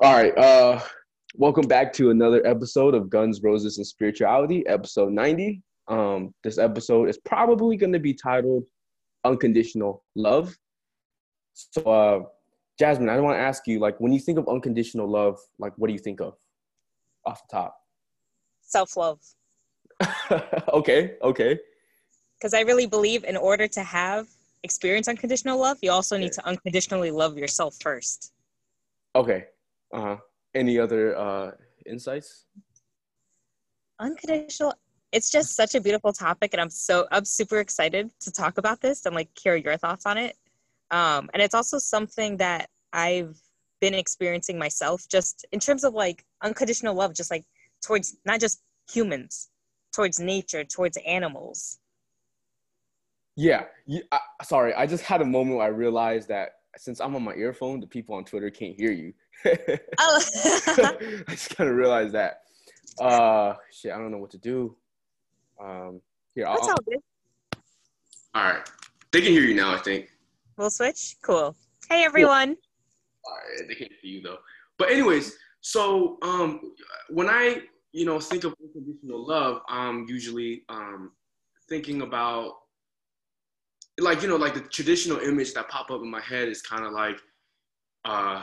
All right. Uh, welcome back to another episode of Guns, Roses, and Spirituality, episode 90. Um, this episode is probably going to be titled Unconditional Love. So, uh, Jasmine, I want to ask you, like, when you think of unconditional love, like, what do you think of off the top? Self love. okay, okay. Because I really believe in order to have experience unconditional love, you also need to unconditionally love yourself first. Okay. Uh. Any other uh, insights? Unconditional. It's just such a beautiful topic, and I'm so I'm super excited to talk about this and like hear your thoughts on it. Um, and it's also something that I've been experiencing myself, just in terms of like unconditional love, just like towards not just humans, towards nature, towards animals. Yeah. You, I, sorry, I just had a moment where I realized that since I'm on my earphone, the people on Twitter can't hear you. oh. I just kind of realized that. Uh, shit, I don't know what to do. Um, here, I'll. all good. All right, they can hear you now. I think. We'll switch. Cool. Hey everyone. Cool. All right, they can't see you though. But anyways, so um, when I you know think of unconditional love, I'm usually um thinking about like you know like the traditional image that pop up in my head is kind of like uh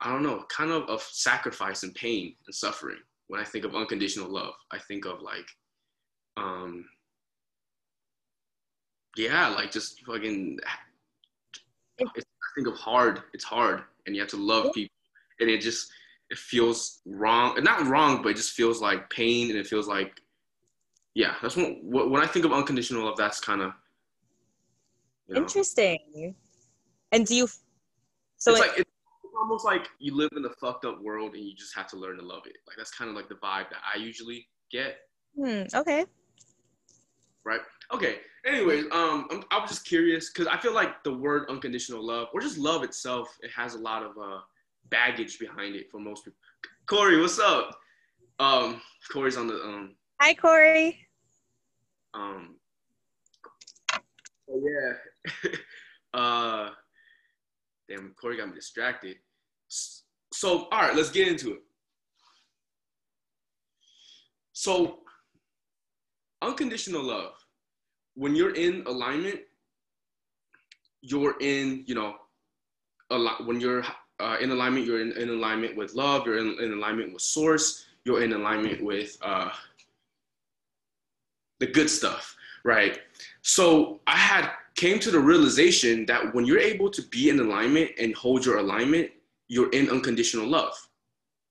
i don't know kind of of sacrifice and pain and suffering when i think of unconditional love. I think of like um yeah like just fucking i think of hard it's hard and you have to love people and it just it feels wrong not wrong but it just feels like pain and it feels like yeah, that's when when I think of unconditional love, that's kind of you know, interesting. And do you? So it's it, like it's almost like you live in a fucked up world and you just have to learn to love it. Like that's kind of like the vibe that I usually get. Hmm, okay. Right. Okay. Anyways, um, I'm, I was just curious because I feel like the word unconditional love or just love itself, it has a lot of uh, baggage behind it for most people. Corey, what's up? Um, Corey's on the um. Hi, Corey. Um, yeah. uh, damn, Corey got me distracted. So, all right, let's get into it. So, unconditional love. When you're in alignment, you're in, you know, a lot. When you're uh, in alignment, you're in, in, alignment with love. You're in, in, alignment with source. You're in alignment with uh, the good stuff, right? So I had came to the realization that when you're able to be in alignment and hold your alignment, you're in unconditional love.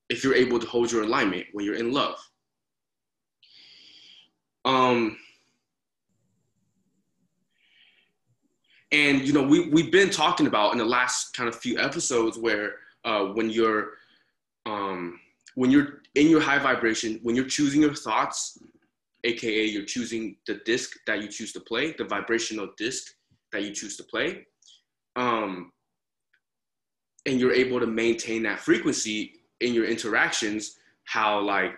If you're able to hold your alignment when you're in love. Um, and you know we, we've been talking about in the last kind of few episodes where uh, when you're um, when you're in your high vibration when you're choosing your thoughts aka you're choosing the disc that you choose to play, the vibrational disc that you choose to play. Um, and you're able to maintain that frequency in your interactions, how like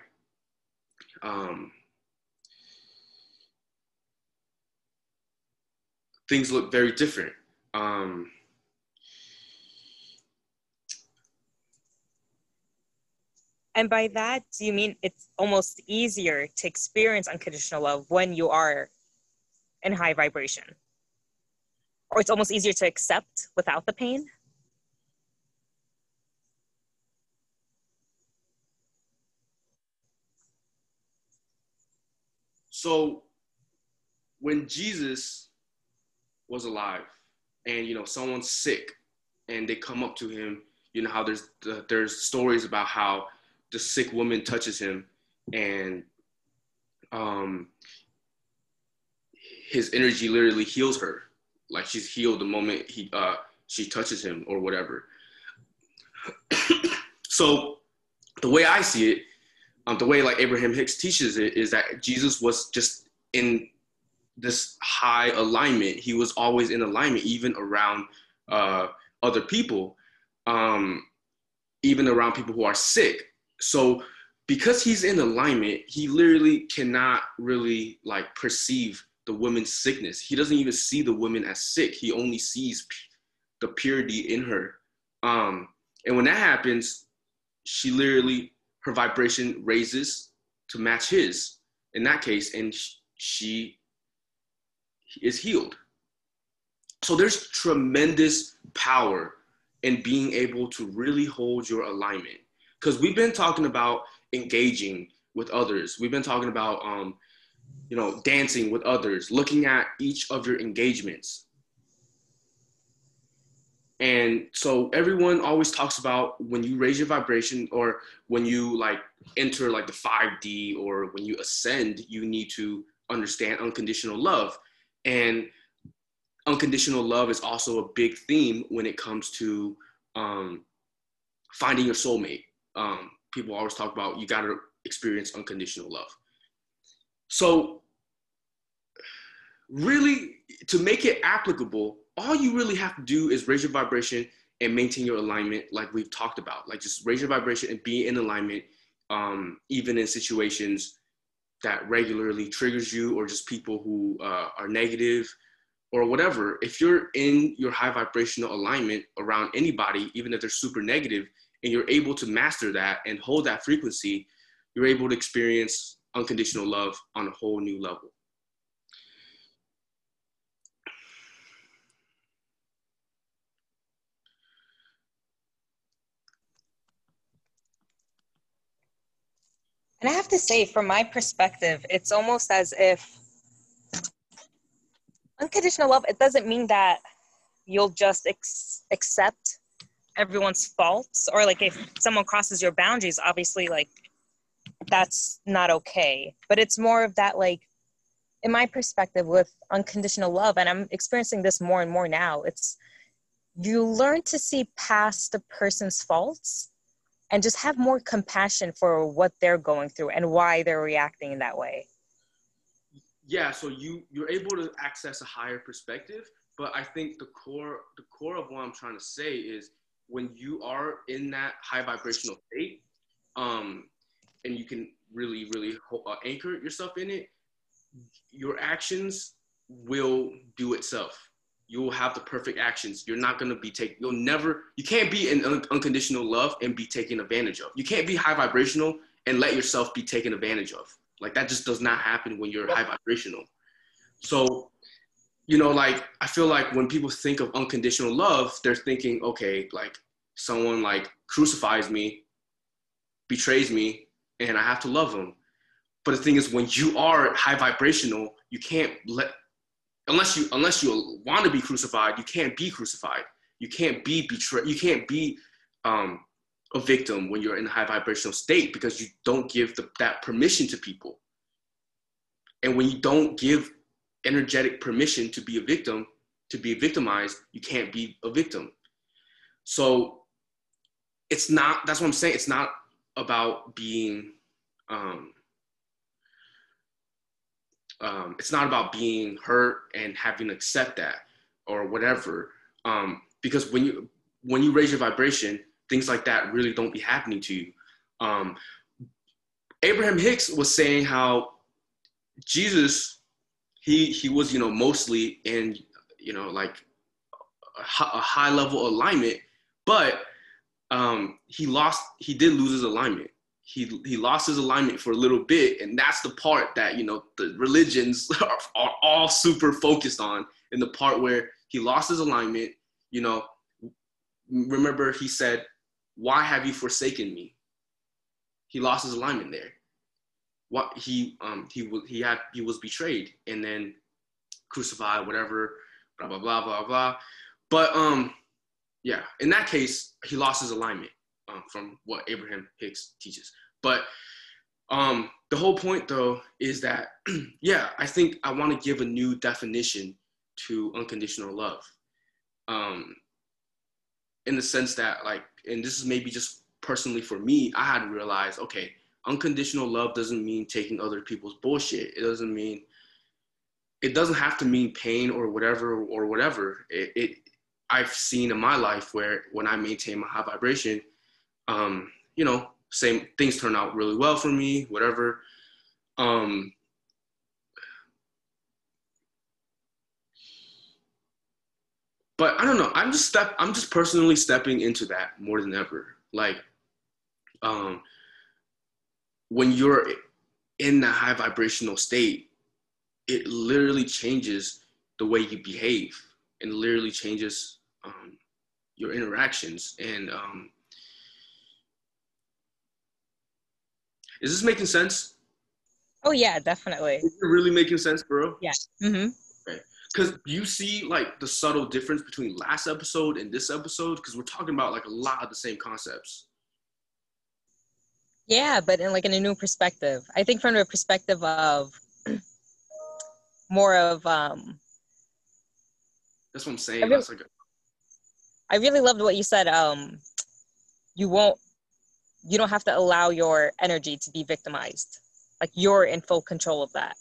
um, things look very different. Um, And by that, do you mean it's almost easier to experience unconditional love when you are in high vibration? Or it's almost easier to accept without the pain? So when Jesus was alive and you know someone's sick and they come up to him, you know how there's uh, there's stories about how the sick woman touches him and um his energy literally heals her. Like she's healed the moment he uh she touches him or whatever. So the way i see it um the way like abraham hicks teaches it is that jesus was just in this high alignment. He was always in alignment even around uh other people um even around people who are sick so because he's in alignment, he literally cannot really like perceive the woman's sickness. He doesn't even see the woman as sick. He only sees the purity in her. Um, And when that happens, she literally her vibration raises to match his in that case, and she is healed. So there's tremendous power in being able to really hold your alignment. Because we've been talking about engaging with others. We've been talking about, um, you know, dancing with others, looking at each of your engagements. And so everyone always talks about when you raise your vibration or when you like enter like the 5D or when you ascend, you need to understand unconditional love. And unconditional love is also a big theme when it comes to um, finding your soulmate. Um, people always talk about you got to experience unconditional love. So, really, to make it applicable, all you really have to do is raise your vibration and maintain your alignment, like we've talked about. Like just raise your vibration and be in alignment, um, even in situations that regularly triggers you, or just people who uh, are negative, or whatever. If you're in your high vibrational alignment around anybody, even if they're super negative, and you're able to master that and hold that frequency, you're able to experience unconditional love on a whole new level. And I have to say, from my perspective, it's almost as if unconditional love, it doesn't mean that you'll just ex- accept everyone's faults or like if someone crosses your boundaries, obviously, like that's not okay. But it's more of that, like, in my perspective, with unconditional love, and I'm experiencing this more and more now, it's you learn to see past the person's faults and just have more compassion for what they're going through and why they're reacting in that way yeah so you you're able to access a higher perspective but i think the core the core of what i'm trying to say is when you are in that high vibrational state um and you can really really uh, anchor yourself in it your actions will do itself you will have the perfect actions. You're not gonna be taken. You'll never. You can't be in un- unconditional love and be taken advantage of. You can't be high vibrational and let yourself be taken advantage of. Like that just does not happen when you're high vibrational. So, you know, like I feel like when people think of unconditional love, they're thinking, okay, like someone like crucifies me, betrays me, and I have to love them. But the thing is, when you are high vibrational, you can't let unless you unless you want to be crucified, you can't be crucified. You can't be betrayed. You can't be um, a victim when you're in a high vibrational state because you don't give the, that permission to people. And when you don't give energetic permission to be a victim, to be victimized, you can't be a victim. So it's not. That's what I'm saying. It's not about being um, um, it's not about being hurt and having to accept that or whatever. Um, because when you when you raise your vibration, things like that really don't be happening to you. Um, Abraham Hicks was saying how Jesus, he he was you know mostly in you know like a, high level alignment, but um, he lost he did lose his alignment he he lost his alignment for a little bit, and that's the part that you know the religions are, are all super focused on. In the part where he lost his alignment, you know, remember he said, "Why have you forsaken me?" He lost his alignment there. What he um he was he had he was betrayed and then crucified, whatever, blah blah blah blah blah. But um, yeah, in that case, he lost his alignment um, from what Abraham Hicks teaches. But um, the whole point, though, is that yeah, I think I want to give a new definition to unconditional love, um, in the sense that like, and this is maybe just personally for me, I had to realize, okay, unconditional love doesn't mean taking other people's bullshit. It doesn't mean it doesn't have to mean pain or whatever or whatever. It, it I've seen in my life where when I maintain my high vibration, um, you know, same things turn out really well for me, whatever. Um, but I don't know. I'm just step. I'm just personally stepping into that more than ever. Like, um, when you're in that high vibrational state, it literally changes the way you behave and literally changes um, your interactions. And um, is this making sense? Oh yeah, definitely. Is it really making sense, bro? Yeah. Mm-hmm. Okay. Because you see like the subtle difference between last episode and this episode, because we're talking about like a lot of the same concepts. Yeah, but in like in a new perspective. I think from the perspective of more of um That's what I'm saying. I really, That's like a, I really loved what you said. Um you won't you don't have to allow your energy to be victimized. Like you're in full control of that.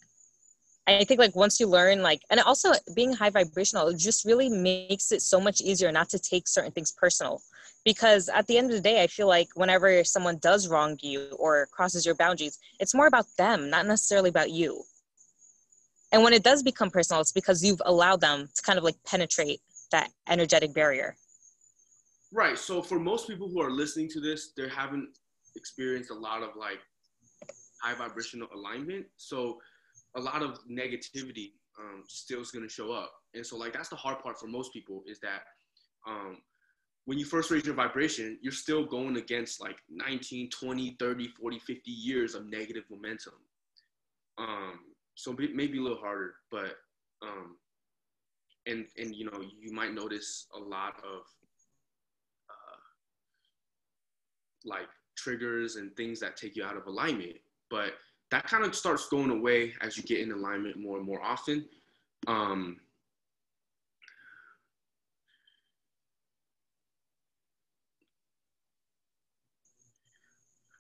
And I think like once you learn like and also being high vibrational it just really makes it so much easier not to take certain things personal because at the end of the day i feel like whenever someone does wrong you or crosses your boundaries it's more about them not necessarily about you and when it does become personal it's because you've allowed them to kind of like penetrate that energetic barrier right. So for most people who are listening to this, they haven't experienced a lot of like high vibrational alignment. So a lot of negativity um, still is going to show up. And so like that's the hard part for most people is that um, when you first raise your vibration, you're still going against like 19, 20, 30, 40, 50 years of negative momentum. Um, so it may be a little harder, but um, and and you know you might notice a lot of uh, like triggers and things that take you out of alignment, but that kind of starts going away as you get in alignment more and more often. Um,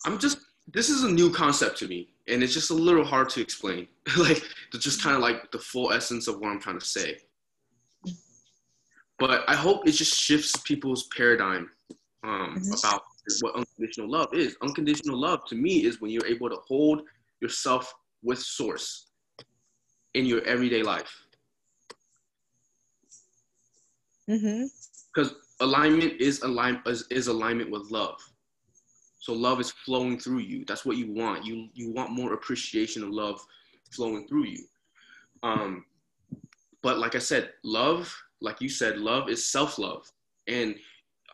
I'm just this is a new concept to me, and it's just a little hard to explain. like just kind of like the full essence of what I'm trying to say. But I hope it just shifts people's paradigm um, Mhm. about what unconditional love is. Unconditional love to me is when you're able to hold yourself with source in your everyday life. mm-hmm. because alignment is align is, is alignment with love so love is flowing through you. That's what you want. You you want more appreciation of love flowing through you. Um but like i said love like you said love is self-love. And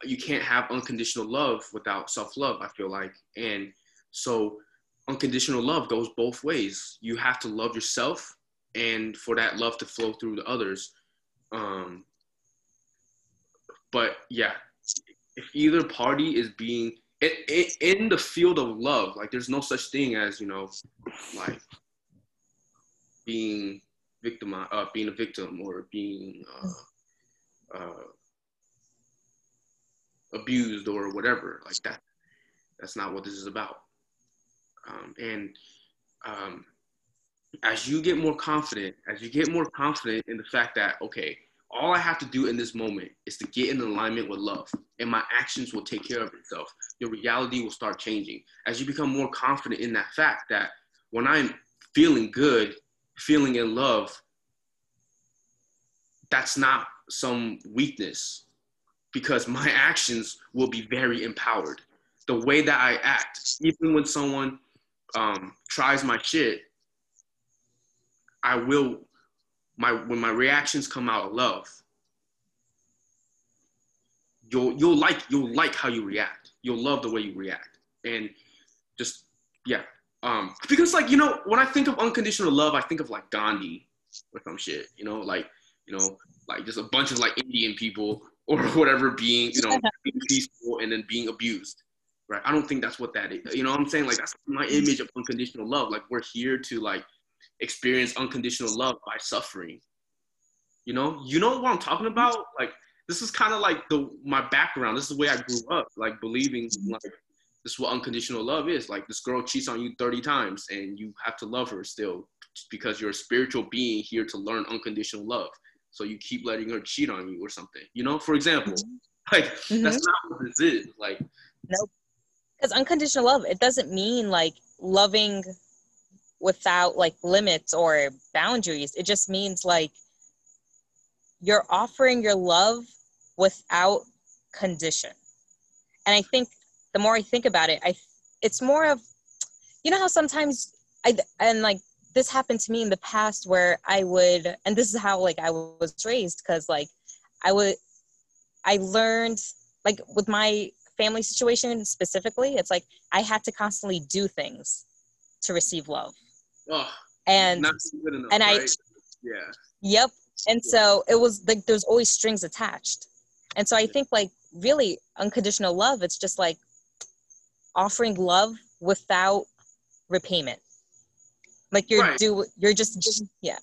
you can't have unconditional love without self-love i feel like. And so unconditional love goes both ways. You have to love yourself and for that love to flow through to others. Um but yeah, if either party is being in, in, in the field of love, like there's no such thing as you know, like being victim, uh, being a victim or being uh, uh, abused or whatever like that. That's not what this is about. Um, and um, as you get more confident, as you get more confident in the fact that okay, all I have to do in this moment is to get in alignment with love, and my actions will take care of itself. Your reality will start changing as you become more confident in that fact that when I'm feeling good, feeling in love, that's not some weakness because my actions will be very empowered. The way that I act, even when someone um, tries my shit, I will my when my reactions come out of love, you'll you'll like you'll like how you react. You'll love the way you react, and just yeah. Um, because like you know, when I think of unconditional love, I think of like Gandhi or some shit. You know, like you know, like just a bunch of like Indian people or whatever being you know being peaceful and then being abused. Right? I don't think that's what that is. You know what I'm saying? Like that's my image of unconditional love. Like we're here to like experience unconditional love by suffering. You know, you know what I'm talking about? Like this is kind of like the my background. This is the way I grew up, like believing like this is what unconditional love is. Like this girl cheats on you 30 times and you have to love her still because you're a spiritual being here to learn unconditional love. So you keep letting her cheat on you or something. You know, for example, like Mhm. that's not what this is. Like because unconditional love it doesn't mean like loving without like limits or boundaries it just means like you're offering your love without condition. And I think the more I think about it, I it's more of you know how sometimes I and like this happened to me in the past where I would and this is how like I was raised cuz like I would I learned like with my family situation specifically, it's like I had to constantly do things to receive love. Oh, and enough, and I yeah. Yep. And so it was like there's always strings attached. And so I think like really unconditional love, it's just like offering love without repayment. Like you're Right. do you're just yeah.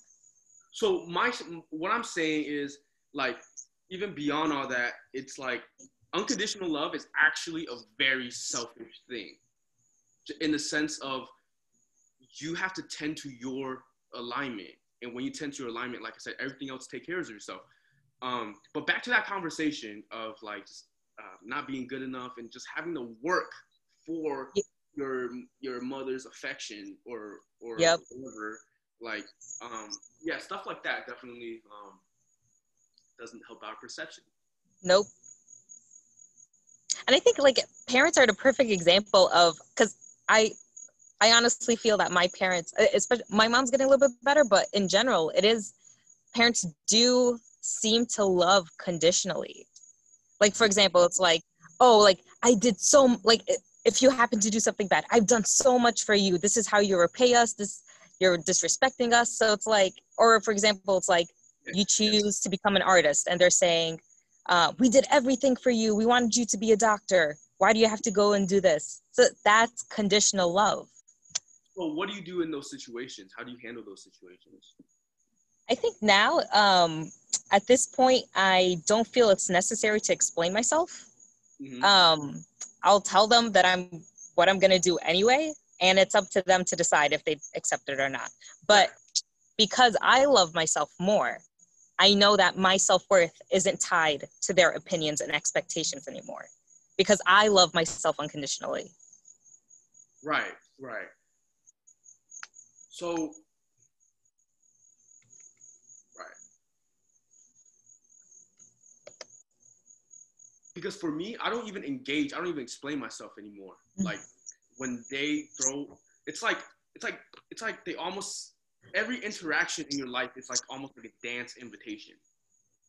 So my what I'm saying is like even beyond all that, it's like unconditional love is actually a very selfish thing, in the sense of you have to tend to your alignment, and when you tend to your alignment, like I said, everything else take care of yourself. Um, but back to that conversation of like just uh, not being good enough and just having to work for Ye- your your mother's affection or or Yep. whatever like um yeah stuff like that definitely um doesn't help our perception Nope. And I think like parents are the perfect example of because I I honestly feel that my parents, especially my mom's getting a little bit better, but in general, it is parents do seem to love conditionally. Like for example, it's like, oh, like I did so like if you happen to do something bad, I've done so much for you. This is how you repay us. This you're disrespecting us. So it's like, or for example, it's like you choose to become an artist, and they're saying, uh, we did everything for you. We wanted you to be a doctor. Why do you have to go and do this? So that's conditional love. Well what do you do in those situations how do you handle those situations I think now, um, at this point, I don't feel it's necessary to explain myself. Mhm. Um, I'll tell them that I'm what I'm gonna do anyway, and it's up to them to decide if they accept it or not. But because I love myself more, I know that my self worth isn't tied to their opinions and expectations anymore. Because I love myself unconditionally. right right so right because for me i don't even engage i don't even explain myself anymore Mhm. like when they throw it's like it's like it's like they almost every interaction in your life is like almost like a dance invitation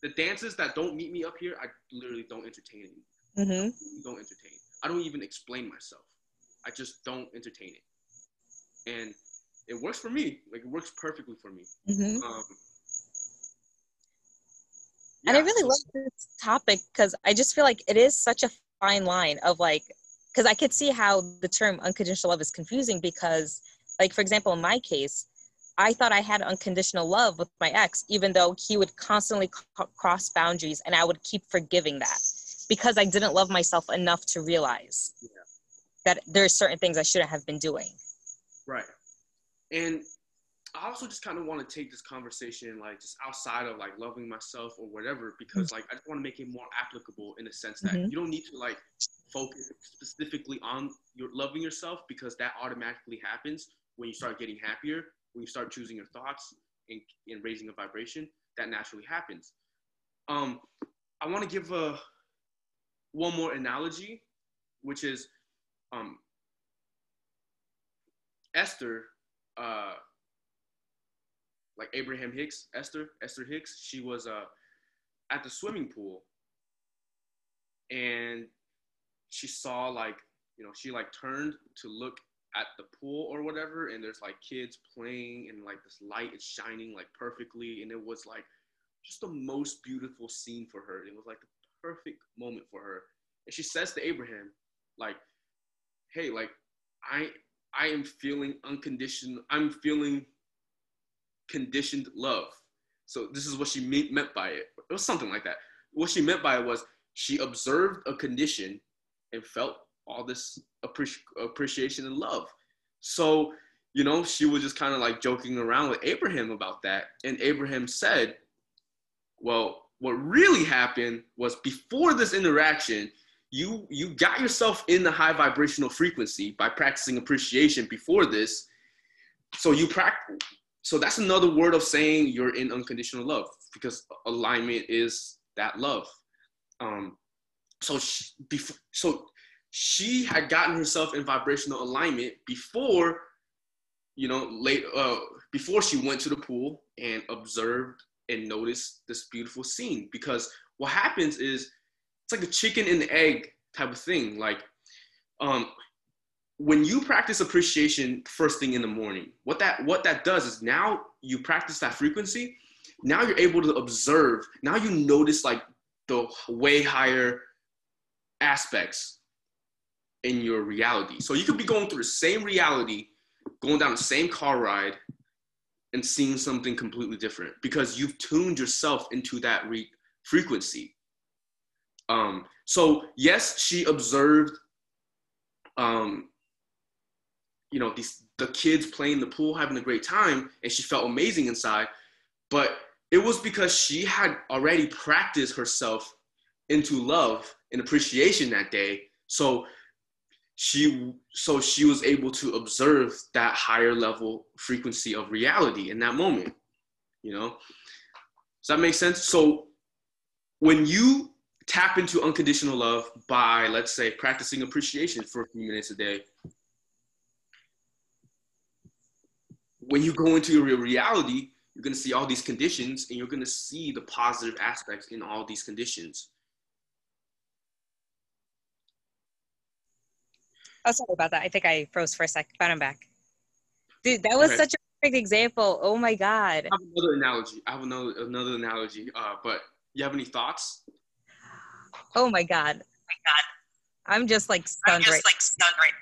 the dances that don't meet me up here i literally don't entertain Mm-hmm. don't entertain. I don't even explain myself. I just don't entertain it. And it works for me. Like it works perfectly for me. Mm-hmm. Um, and I really love this topic because I just feel like it is such a fine line of like, because I could see how the term unconditional love is confusing because, like, for example, in my case, I thought I had unconditional love with my ex, even though he would constantly c- cross boundaries and I would keep forgiving that because I didn't love myself enough to realize Yeah. that are certain things I shouldn't have been doing. And I also just kind of want to take this conversation like just outside of like loving myself or whatever because like I just want to make it more applicable in the sense that Mhm. you don't need to like focus specifically on your loving yourself because that automatically happens when you start getting happier, when you start choosing your thoughts and, and raising a vibration, that naturally happens. Um, I want to give a one more analogy, which is um, Esther, uh, like Abraham Hicks, Esther, Esther Hicks, she was uh, at the swimming pool and she saw like, you know, she like turned to look at the pool or whatever, and there's like kids playing and like this light is shining like perfectly, and it was like just the most beautiful scene for her. It was like the perfect moment for her. And she says to Abraham, like, hey, like, I I am feeling unconditioned, I'm feeling conditioned love. So this is what she me- meant by it. It was something like that. What she meant by it was she observed a condition and felt all this appreci- appreciation and love. So, you know, she was just kind of like joking around with Abraham about that. And Abraham said, well, what really happened was before this interaction, you you got yourself in the high vibrational frequency by practicing appreciation before this. So you practice so that's another word of saying you're in unconditional love. because alignment is that love. Um, so she, before, so she had gotten herself in vibrational alignment before, you know, late uh, before she went to the pool and observed and noticed this beautiful scene. Because what happens is it's like a chicken and egg type of thing. Like, um, when you practice appreciation first thing in the morning, what that what that does is now you practice that frequency. Now you're able to observe. Now you notice like the way higher aspects in your reality. So you could be going through the same reality, going down the same car ride, and seeing something completely different because you've tuned yourself into that re- frequency. Um, so yes, she observed, um, you know, these the kids playing the pool, having a great time, and she felt amazing inside. But it was because she had already practiced herself into love and appreciation that day. So she so she was able to observe that higher level frequency of reality in that moment. You know? Does that make sense? So when you tap into unconditional love by let's say practicing appreciation for a few minutes a day when you go into your reality you're going to see all these conditions and you're going to see the positive aspects in all these conditions Oh, sorry about that. I think I froze for a sec, but I'm back. Dude, that was okay. such a perfect example. Oh my god. I have another analogy. I have another another analogy. Uh, but you have any thoughts? Oh my god. Oh my god. I'm just like stunned I'm just right. like stunned right.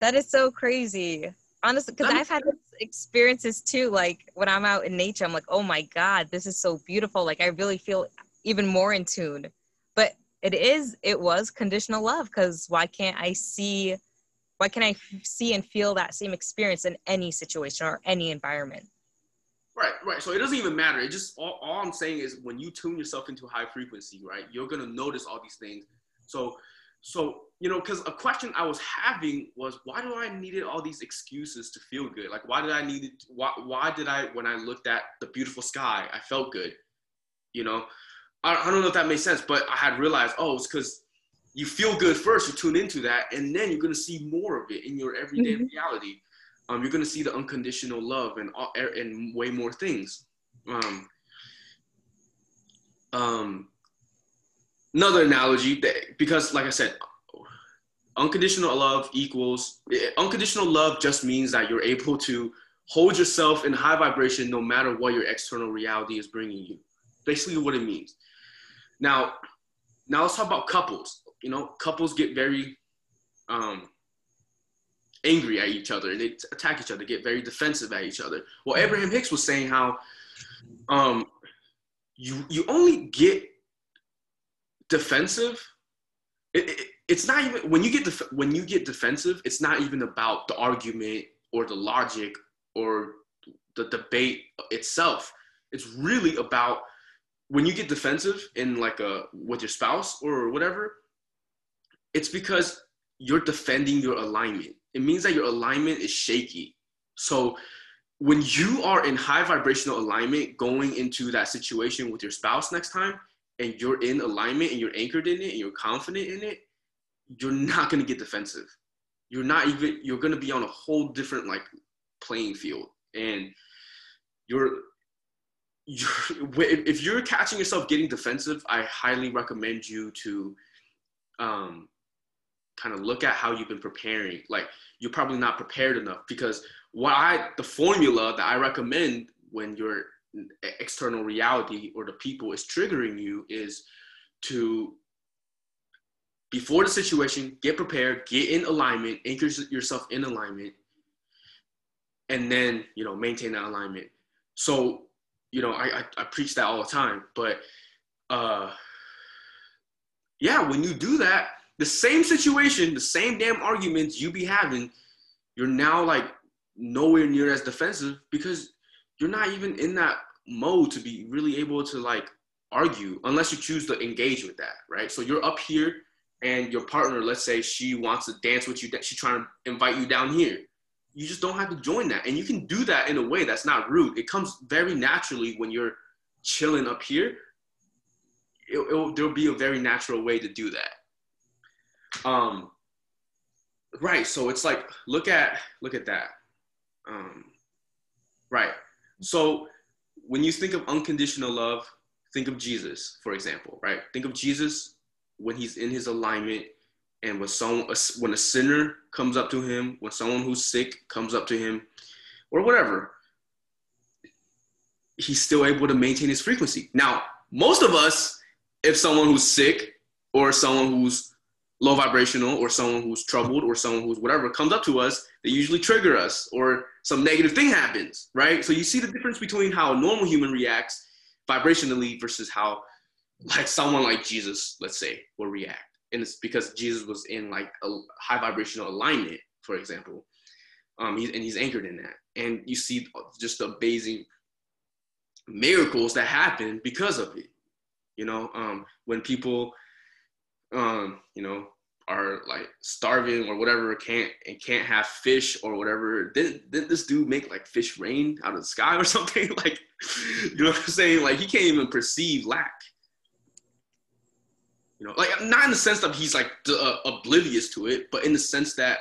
That is so crazy. Honestly, because I've had experiences too. Like when I'm out in nature, I'm like, oh my god, this is so beautiful. Like I really feel even more in tune. But it is it was conditional love because why can't i see why can i see and feel that same experience in any situation or any environment right right. So it doesn't even matter. It just all, all i'm saying is when you tune yourself into high frequency right you're going to notice all these things. So so you know because a question i was having was why do i needed all these excuses to feel good? Like why did i need it why, why did i when i looked at the beautiful sky i felt good? You know? I, I don't know if that makes sense, but I had realized, oh, it's because you feel good first, you tune into that, and then you're gonna see more of it in your everyday mm-hmm. reality. Um, you're gonna see the unconditional love and and way more things. Um, um, another analogy that because, like I said, unconditional love equals unconditional love just means that you're able to hold yourself in high vibration no matter what your external reality is bringing you. Basically, what it means. Now, now let's talk about couples. You know, couples get very um, angry at each other and they attack each other, get very defensive at each other. Well, Abraham Hicks was saying how um, you you only get defensive. It, it, it's not even when you get def- when you get defensive. It's not even about the argument or the logic or the debate itself. It's really about when you get defensive in like a with your spouse or whatever, it's because you're defending your alignment. It means that your alignment is shaky. So when you are in high vibrational alignment going into that situation with your spouse next time and you're in alignment and you're anchored in it and you're confident in it, you're not going to get defensive. You're not even you're going to be on a whole different like playing field and you're you're, if you're catching yourself getting defensive, I highly recommend you to um, kind of look at how you've been preparing. Like you're probably not prepared enough because what I the formula that I recommend when your external reality or the people is triggering you is to before the situation get prepared get in alignment anchor yourself in alignment and then you know maintain that alignment so you know, I, I, I preach that all the time. But uh, yeah, when you do that, the same situation, the same damn arguments you be having, you're now like nowhere near as defensive because you're not even in that mode to be really able to like argue unless you choose to engage with that, right? So you're up here and your partner, let's say she wants to dance with you, that she's trying to invite you down here. you just don't have to join that. And you can do that in a way that's not rude. It comes very naturally when you're chilling up here. It, it, there'll be a very natural way to do that. Um, right. So it's like, look at, look at that. Um, right. So when you think of unconditional love, think of Jesus, for example, right? Think of Jesus when he's in his alignment and when someone when a sinner comes up to him, when someone who's sick comes up to him, or whatever, he's still able to maintain his frequency. Now, most of us, if someone who's sick or someone who's low vibrational or someone who's troubled or someone who's whatever comes up to us, they usually trigger us or some negative thing happens, right? So you see the difference between how a normal human reacts vibrationally versus how like someone like Jesus, let's say, will react and it's because Jesus was in like a high vibrational alignment, for example. Um, and he's anchored in that. And you see just amazing miracles that happen because of it. You know, um, when people, um, you know, are like starving or whatever, can't and can't have fish or whatever. Didn't, didn't this dude make like fish rain out of the sky or something? like, you know what I'm saying? Like he can't even perceive lack. You know, like not in the sense that he's like uh, oblivious to it, but in the sense that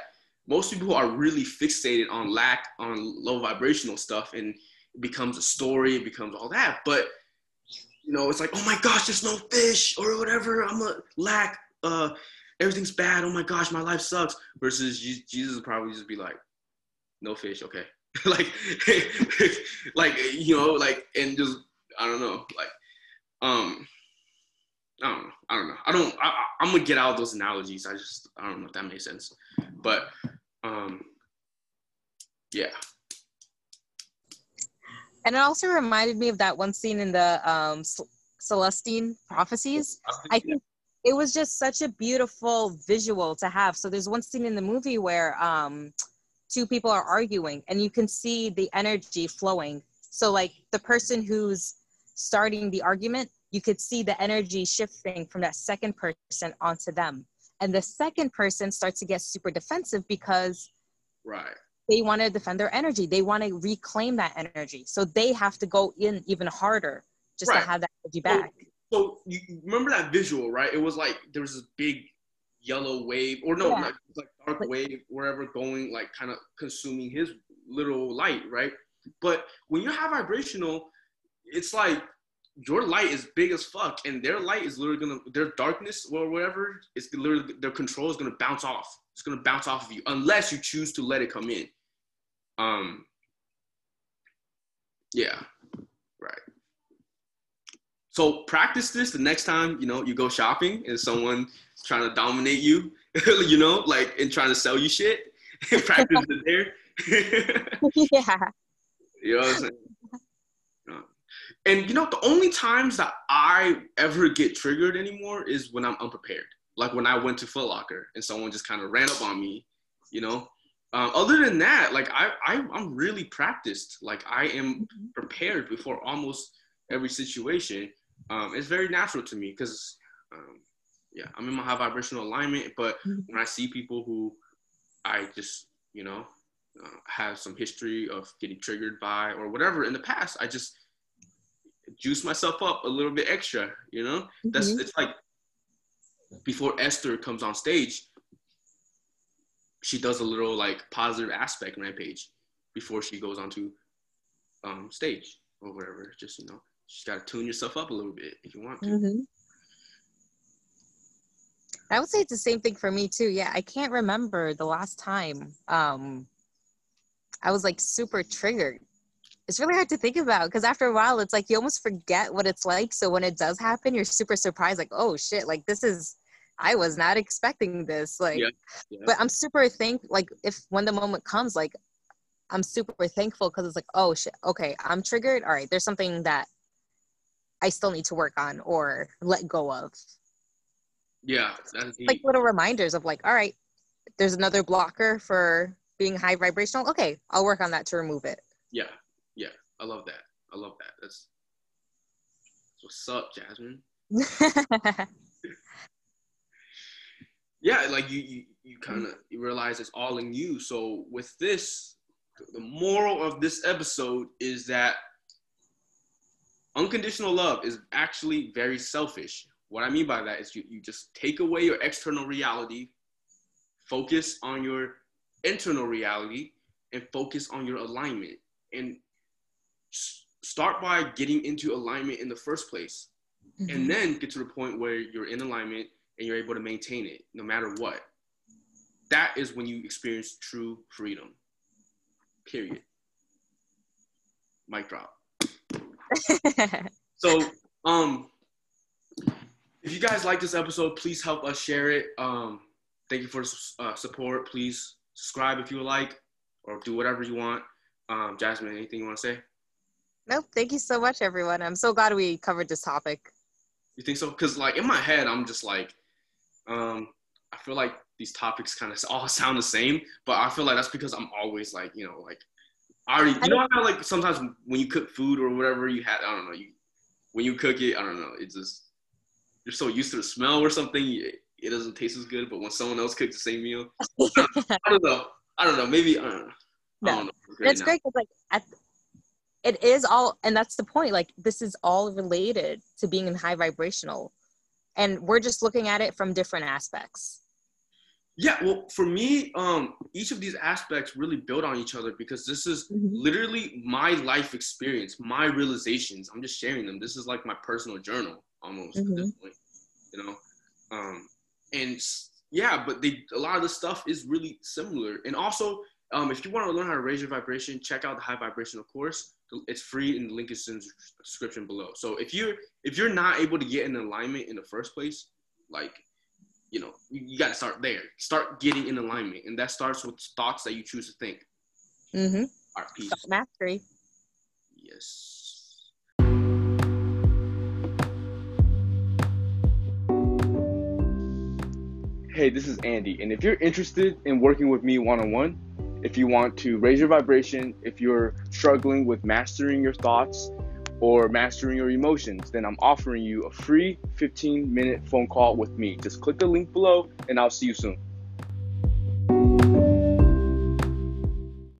most people are really fixated on lack, on low vibrational stuff, and it becomes a story, it becomes all that. But you know, it's like, oh my gosh, there's no fish or whatever. I'm a lack. Uh, everything's bad. Oh my gosh, my life sucks. Versus Jesus probably just be like, no fish, okay. like, like you know, like, and just I don't know, like, um I don't know. I don't know. I don't. I, am gonna get out of those analogies. I just I don't know if that makes sense. But um, yeah. And it also reminded me of that one scene in the um, Celestine prophecies. I think it was just such a beautiful visual to have. So there's one scene in the movie where um, two people are arguing, and you can see the energy flowing. So like the person who's starting the argument you could see the energy shifting from that second person onto them. And the second person starts to get super defensive because right. They want to defend their energy. They want to reclaim that energy. So they have to go in even harder just right. to have that energy back. So, so, you remember that visual, right? It was like there was this big yellow wave, or no, yeah. like, like dark wave, wherever going, like kind of consuming his little light, right? But when you have vibrational, it's like your light is big as fuck, and their light is literally gonna their darkness or whatever is literally their control is gonna bounce off. It's gonna bounce off of you unless you choose to let it come in. Um. Yeah. Right. So practice this the next time you know you go shopping and someone trying to dominate you, you know, like and trying to sell you shit. practice it there. yeah. You know what I'm saying? And you know, the only times that I ever get triggered anymore is when I'm unprepared. Like when I went to Foot Locker and someone just kind of ran up on me, you know. Uh, other than that, like I, I, I'm really practiced. Like I am mm-hmm. prepared before almost every situation. Um, it's very natural to me because, um, yeah, I'm in my high vibrational alignment. But mm-hmm. when I see people who I just, you know, uh, have some history of getting triggered by or whatever in the past, I just juice myself up a little bit extra, you know? Mm-hmm. That's it's like before Esther comes on stage, she does a little like positive aspect rampage before she goes onto um, stage or whatever. Just you know, just gotta tune yourself up a little bit if you want to. Mm-hmm. I would say it's the same thing for me too. Yeah, I can't remember the last time um, I was like super triggered it's really hard to think about because after a while it's like you almost forget what it's like so when it does happen you're super surprised like oh shit like this is i was not expecting this like yeah, yeah. but i'm super thank like if when the moment comes like i'm super thankful because it's like oh shit okay i'm triggered all right there's something that i still need to work on or let go of yeah like little reminders of like all right there's another blocker for being high vibrational okay i'll work on that to remove it yeah yeah, I love that. I love that. That's, that's what's up, Jasmine. yeah, like you you, you kind of realize it's all in you. So with this, the moral of this episode is that unconditional love is actually very selfish. What I mean by that is you, you just take away your external reality, focus on your internal reality, and focus on your alignment. And start by getting into alignment in the first place. Mm-hmm. And then get to the point where you're in alignment and you're able to maintain it no matter what. That is when you experience true freedom. Period. Mic drop. so, um, if you guys like this episode, please help us share it. Um, thank you for uh, support. Please subscribe if you would like, or do whatever you want. Um, Jasmine, anything you want to say? Nope. Thank you so much, everyone. I'm so glad we covered this topic. You think so? Because like in my head, I'm just like, um, I feel like these topics kind of all sound the same, but I feel like that's because I'm always like, you know, like I already, you know how like sometimes when you cook food or whatever you had, I don't know, you when you cook it, I don't know, it just you're so used to the smell or something, it doesn't taste as good. But when someone else cooks the same meal, I don't know, I don't know, maybe I don't know. No. I don't know. It's great because like at, it is all, and that's the point. Like this is all related to being in high vibrational, and we're just looking at it from different aspects. Yeah, well, for me, um, each of these aspects really build on each other because this is mm-hmm. literally my life experience, my realizations. I'm just sharing them. This is like my personal journal almost mm-hmm. at this mm-hmm. point, you know. Um, and yeah, but they a lot of the stuff is really similar. And also, um, if you want to learn how to raise your vibration, check out the high vibrational course. It's free, and the link is in the description below. So if you're if you're not able to get in alignment in the first place, like you know, you, you got to start there. Start getting in alignment, and that starts with thoughts that you choose to think. Mm-hmm. All right, peace. Mastery. Yes. Hey, this is Andy, and if you're interested in working with me one on one, if you want to raise your vibration, if you're struggling with mastering your thoughts or mastering your emotions, then I'm offering you a free 15 minute phone call with me. Just click the link below and I'll see you soon.